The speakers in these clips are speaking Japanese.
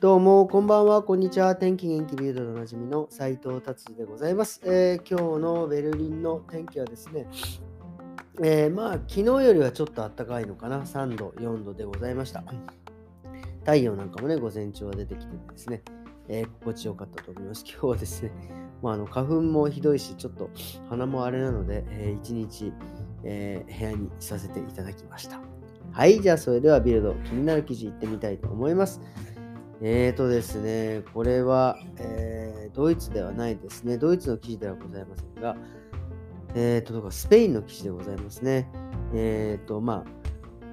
どうも、こんばんは、こんにちは。天気元気ビルドでおなじみの斉藤達でございます、えー、今日のベルリンの天気はですね、えー、まあ、昨日よりはちょっと暖かいのかな。3度、4度でございました。太陽なんかもね、午前中は出てきてですね、えー、心地よかったと思います。今日はですね、まあ、あの花粉もひどいし、ちょっと鼻もあれなので、えー、一日、え、部屋にさせていただきました。はい、じゃあそれではビルド、気になる記事いってみたいと思います。えーとですね、これは、えー、ドイツではないですね。ドイツの記事ではございませんが、えーと、とスペインの記事でございますね。えーと、まあ、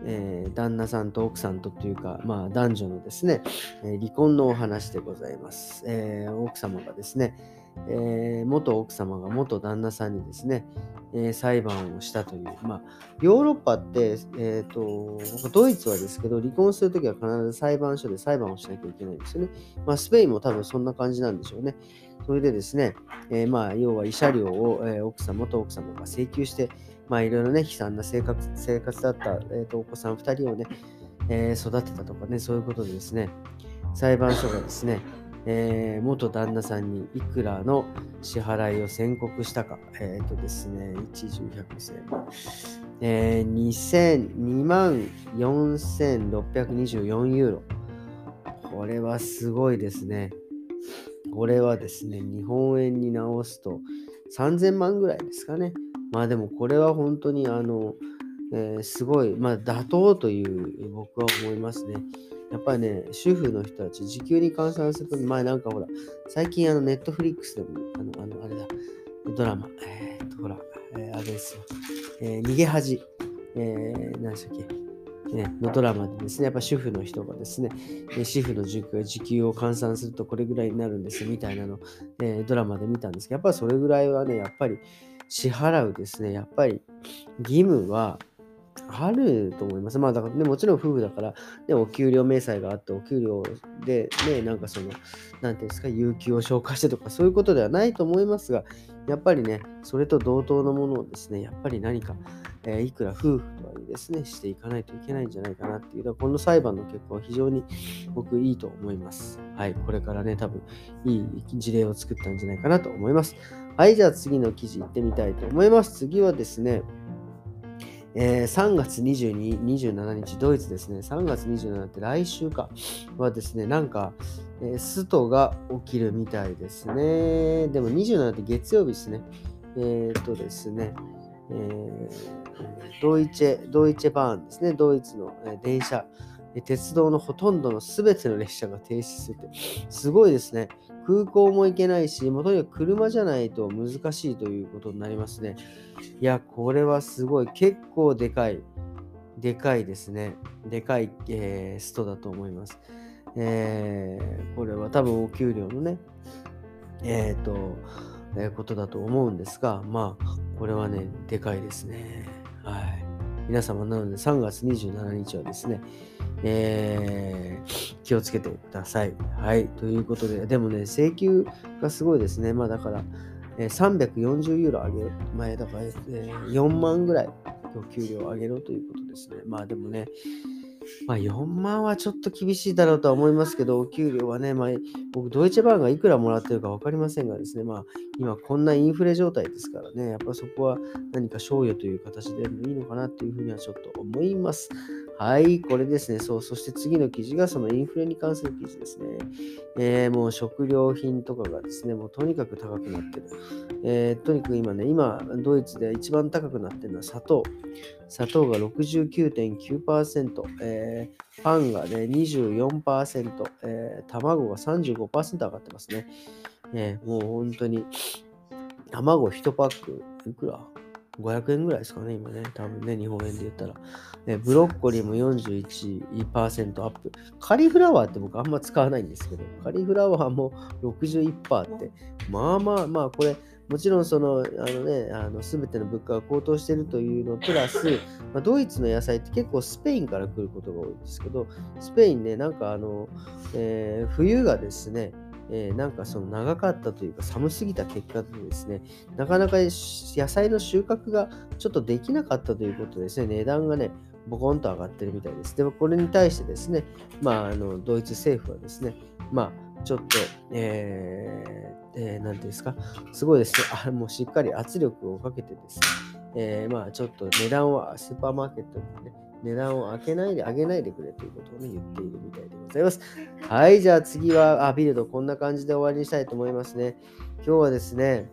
えー、旦那さんと奥さんとというか、まあ、男女のですね、え、離婚のお話でございます。えー、奥様がですね、え元奥様が元旦那さんにですね、え裁判をしたという、まあ、ヨーロッパって、えーと、ドイツはですけど、離婚するときは必ず裁判所で裁判をしなきゃいけないんですよね。まあ、スペインも多分そんな感じなんでしょうね。それでですね、えまあ、要は慰謝料を、え奥様と奥様が請求して、まあ、いろいろね、悲惨な生活生活だった、えーと、お子さん2人をね、えー、育てたとかね、そういうことでですね、裁判所がですね、えー、元旦那さんにいくらの支払いを宣告したか、えっ、ー、とですね、一十百千、えー、2万4624ユーロ。これはすごいですね。これはですね、日本円に直すと3000万ぐらいですかね。まあでもこれは本当にあの、えー、すごい、まあ妥当という僕は思いますね。やっぱりね、主婦の人たち、時給に換算すると、前なんかほら、最近あの、ネットフリックスでも、あの、あのあれだ、ドラマ、えー、っと、ほら、えー、あれですよ、えー、逃げ恥、えー、何でしたっけ、ね、のドラマでですね、やっぱ主婦の人がですね、主婦の時給時給を換算するとこれぐらいになるんですみたいなの、えー、ドラマで見たんですけど、やっぱりそれぐらいはね、やっぱり支払うですね、やっぱり義務はあると思います。まあだからね、もちろん夫婦だから、ね、お給料明細があって、お給料でね、なんかその、なんていうんですか、有給を消化してとか、そういうことではないと思いますが、やっぱりね、それと同等のものをですね、やっぱり何か、えー、いくら夫婦とはいえですね、していかないといけないんじゃないかなっていうのは、この裁判の結果は非常に僕いいと思います。はい、これからね、多分いい事例を作ったんじゃないかなと思います。はい、じゃあ次の記事行ってみたいと思います。次はですね、えー、3月22、27日、ドイツですね、3月27って来週か、はですね、なんか、えー、ストが起きるみたいですね。でも27って月曜日ですね。えっ、とですね、えー、ドイチェ、ドイチェバーンですね、ドイツの、え電車、鉄道のほとんどの全ての列車が停止するって、すごいですね。空港も行けないし、もうとにかく車じゃないと難しいということになりますね。いや、これはすごい、結構でかい、でかいですね。でかい、えー、ストだと思います。えー、これは多分お給料のね、えっ、ー、と、えー、ことだと思うんですが、まあ、これはね、でかいですね。皆様、なので3月27日はですね、えー、気をつけてください。はい。ということで、でもね、請求がすごいですね。まあだから、えー、340ユーロ上げる。前だから、えー、4万ぐらいお給料を上げろということですね。まあでもね、まあ4万はちょっと厳しいだろうとは思いますけど、お給料はね、まあ僕、ドイツバーンがいくらもらってるか分かりませんがですね、まあ今こんなインフレ状態ですからね、やっぱそこは何か賞与という形でもいいのかなっていうふうにはちょっと思います。はい、これですね。そう、そして次の記事がそのインフレに関する記事ですね。えー、もう食料品とかがですね、もうとにかく高くなってる。えー、とにかく今ね、今、ドイツで一番高くなってるのは砂糖。砂糖が69.9%、えー、パンがね、24%、えー、卵が35%上がってますね。えー、もう本当に、卵1パック、いくら？500円ぐらいですかね、今ね。多分ね、日本円で言ったら。えブロッコリーも41%アップ。カリフラワーって僕あんま使わないんですけど、カリフラワーも61%って、まあまあまあ、これ、もちろんその、あのね、あの全ての物価が高騰しているというのプラス、まあ、ドイツの野菜って結構スペインから来ることが多いんですけど、スペインね、なんかあの、えー、冬がですね、えー、なんかその長かったというか寒すぎた結果でですね、なかなか野菜の収穫がちょっとできなかったということですね、値段がね、ボコンと上がってるみたいです。でもこれに対してですね、まあ、あのドイツ政府はですね、まあ、ちょっと、えー、えー、なんていうんですか、すごいですね、あもうしっかり圧力をかけてですね、えー、まあ、ちょっと値段をスーパーマーケットにね、値段を上げないで、上げないでくれということをね、言っているみたいでございます。はい、じゃあ次は、あ、ビルドこんな感じで終わりにしたいと思いますね。今日はですね、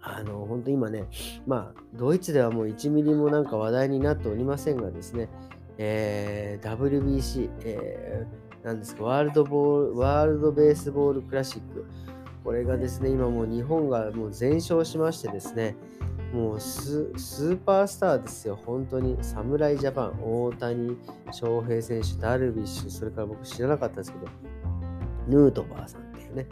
あの、本当今ね、まあ、ドイツではもう1ミリもなんか話題になっておりませんがですね、えー、WBC、えー、なんですか、ワールドボール、ワールドベースボールクラシック。これがですね、今もう日本がもう全勝しましてですね、もうスーパースターですよ、本当に。侍ジャパン、大谷翔平選手、ダルビッシュ、それから僕知らなかったんですけど、ヌートバーさんっていうね、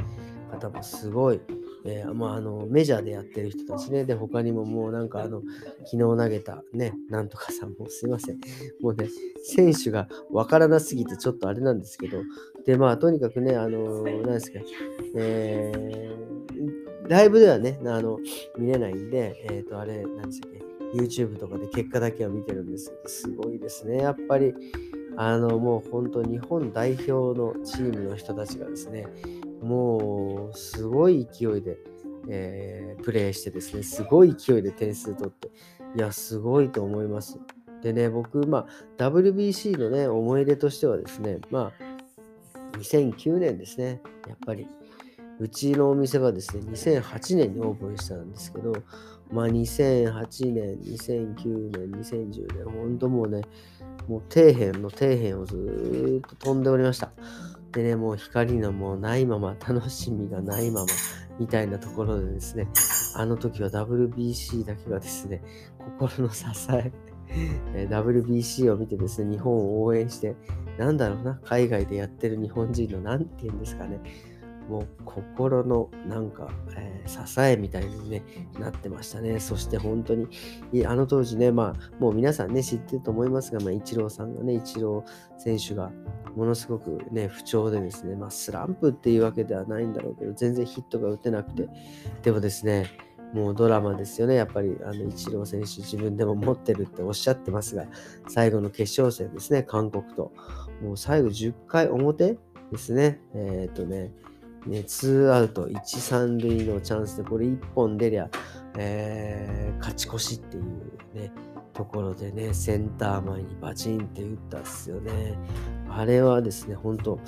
方もすごい、えー、まあ、あのメジャーでやってる人たちね、で、他にももうなんかあの、昨日投げたね、なんとかさんもすいません。もうね、選手がわからなすぎてちょっとあれなんですけど、で、まあ、とにかくね、あの、何ですか、えー、ライブではね、あの、見れないんで、えっ、ー、と、あれ、何でしたっけ、YouTube とかで結果だけは見てるんですけど、すごいですね。やっぱり、あの、もう本当、日本代表のチームの人たちがですね、もう、すごい勢いで、えー、プレーしてですね、すごい勢いで点数取って、いや、すごいと思います。でね、僕、まあ、WBC のね、思い出としてはですね、まあ、2009年ですね、やっぱり。うちのお店はですね、2008年にオープンしたんですけど、まあ、2008年、2009年、2010年、本当もうね、もう底辺の底辺をずっと飛んでおりました。でね、もう光のもうないまま、楽しみがないまま、みたいなところでですね、あの時は WBC だけがですね、心の支え、WBC を見てですね、日本を応援して、なんだろうな、海外でやってる日本人の、なんて言うんですかね、もう心のなんか、えー、支えみたいに、ね、なってましたね。そして本当に、あの当時ね、まあ、もう皆さんね、知ってると思いますが、まあ、イチローさんがね、イチロー選手がものすごくね、不調でですね、まあ、スランプっていうわけではないんだろうけど、全然ヒットが打てなくて、でもですね、もうドラマですよね。やっぱり、あの、イチロー選手自分でも持ってるっておっしゃってますが、最後の決勝戦ですね、韓国と。もう最後10回表ですね。えっ、とね、ね、2アウト1、3塁のチャンスで、これ1本出りゃ、えー、勝ち越しっていうね、ところでね、センター前にバチンって打ったっすよね。あれはですね、本当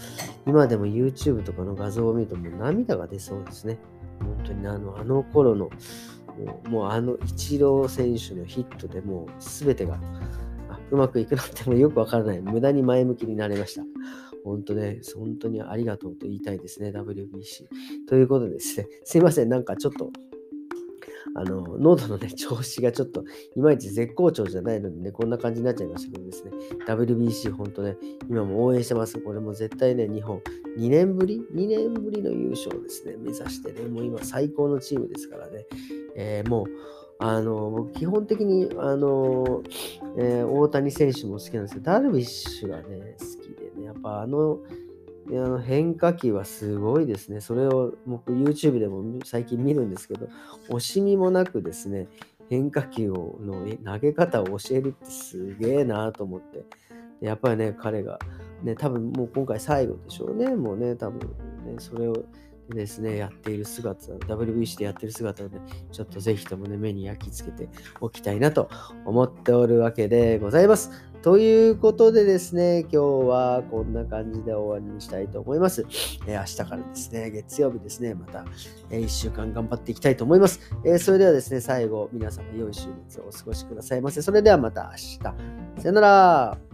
今でも YouTube とかの画像を見るともう涙が出そうですね。本当にあの、あの頃の、もうあのイチロー選手のヒットでもう全てがうまくいくなってもよくわからない。無駄に前向きになれました。本当ね、本当にありがとうと言いたいですね、WBC。ということでですね、すいません、なんかちょっと、あの、喉のね、調子がちょっと、いまいち絶好調じゃないのでね、こんな感じになっちゃいましたけどですね、WBC 本当ね、今も応援してます。これも絶対ね、日本、2年ぶり ?2 年ぶりの優勝ですね、目指してね、もう今最高のチームですからね、えー、もう、あの、僕、基本的に、あの、えー、大谷選手も好きなんですけど、ダルビッシュがね、好、ぱあの、あの変化球はすごいですね。それを僕 YouTube でも最近見るんですけど、惜しみもなくですね、変化球をの投げ方を教えるってすげえなと思って。やっぱりね、彼が、ね、多分もう今回最後でしょうね。もうね、多分ね、それをですね、やっている姿、WBC でやっている姿をね、ちょっとぜひともね、目に焼き付けておきたいなと思っておるわけでございます。ということでですね、今日はこんな感じで終わりにしたいと思います。えー、明日からですね、月曜日ですね、また、えー、1週間頑張っていきたいと思います。えー、それではですね、最後、皆様良い週末をお過ごしくださいませ。それではまた明日。さよなら。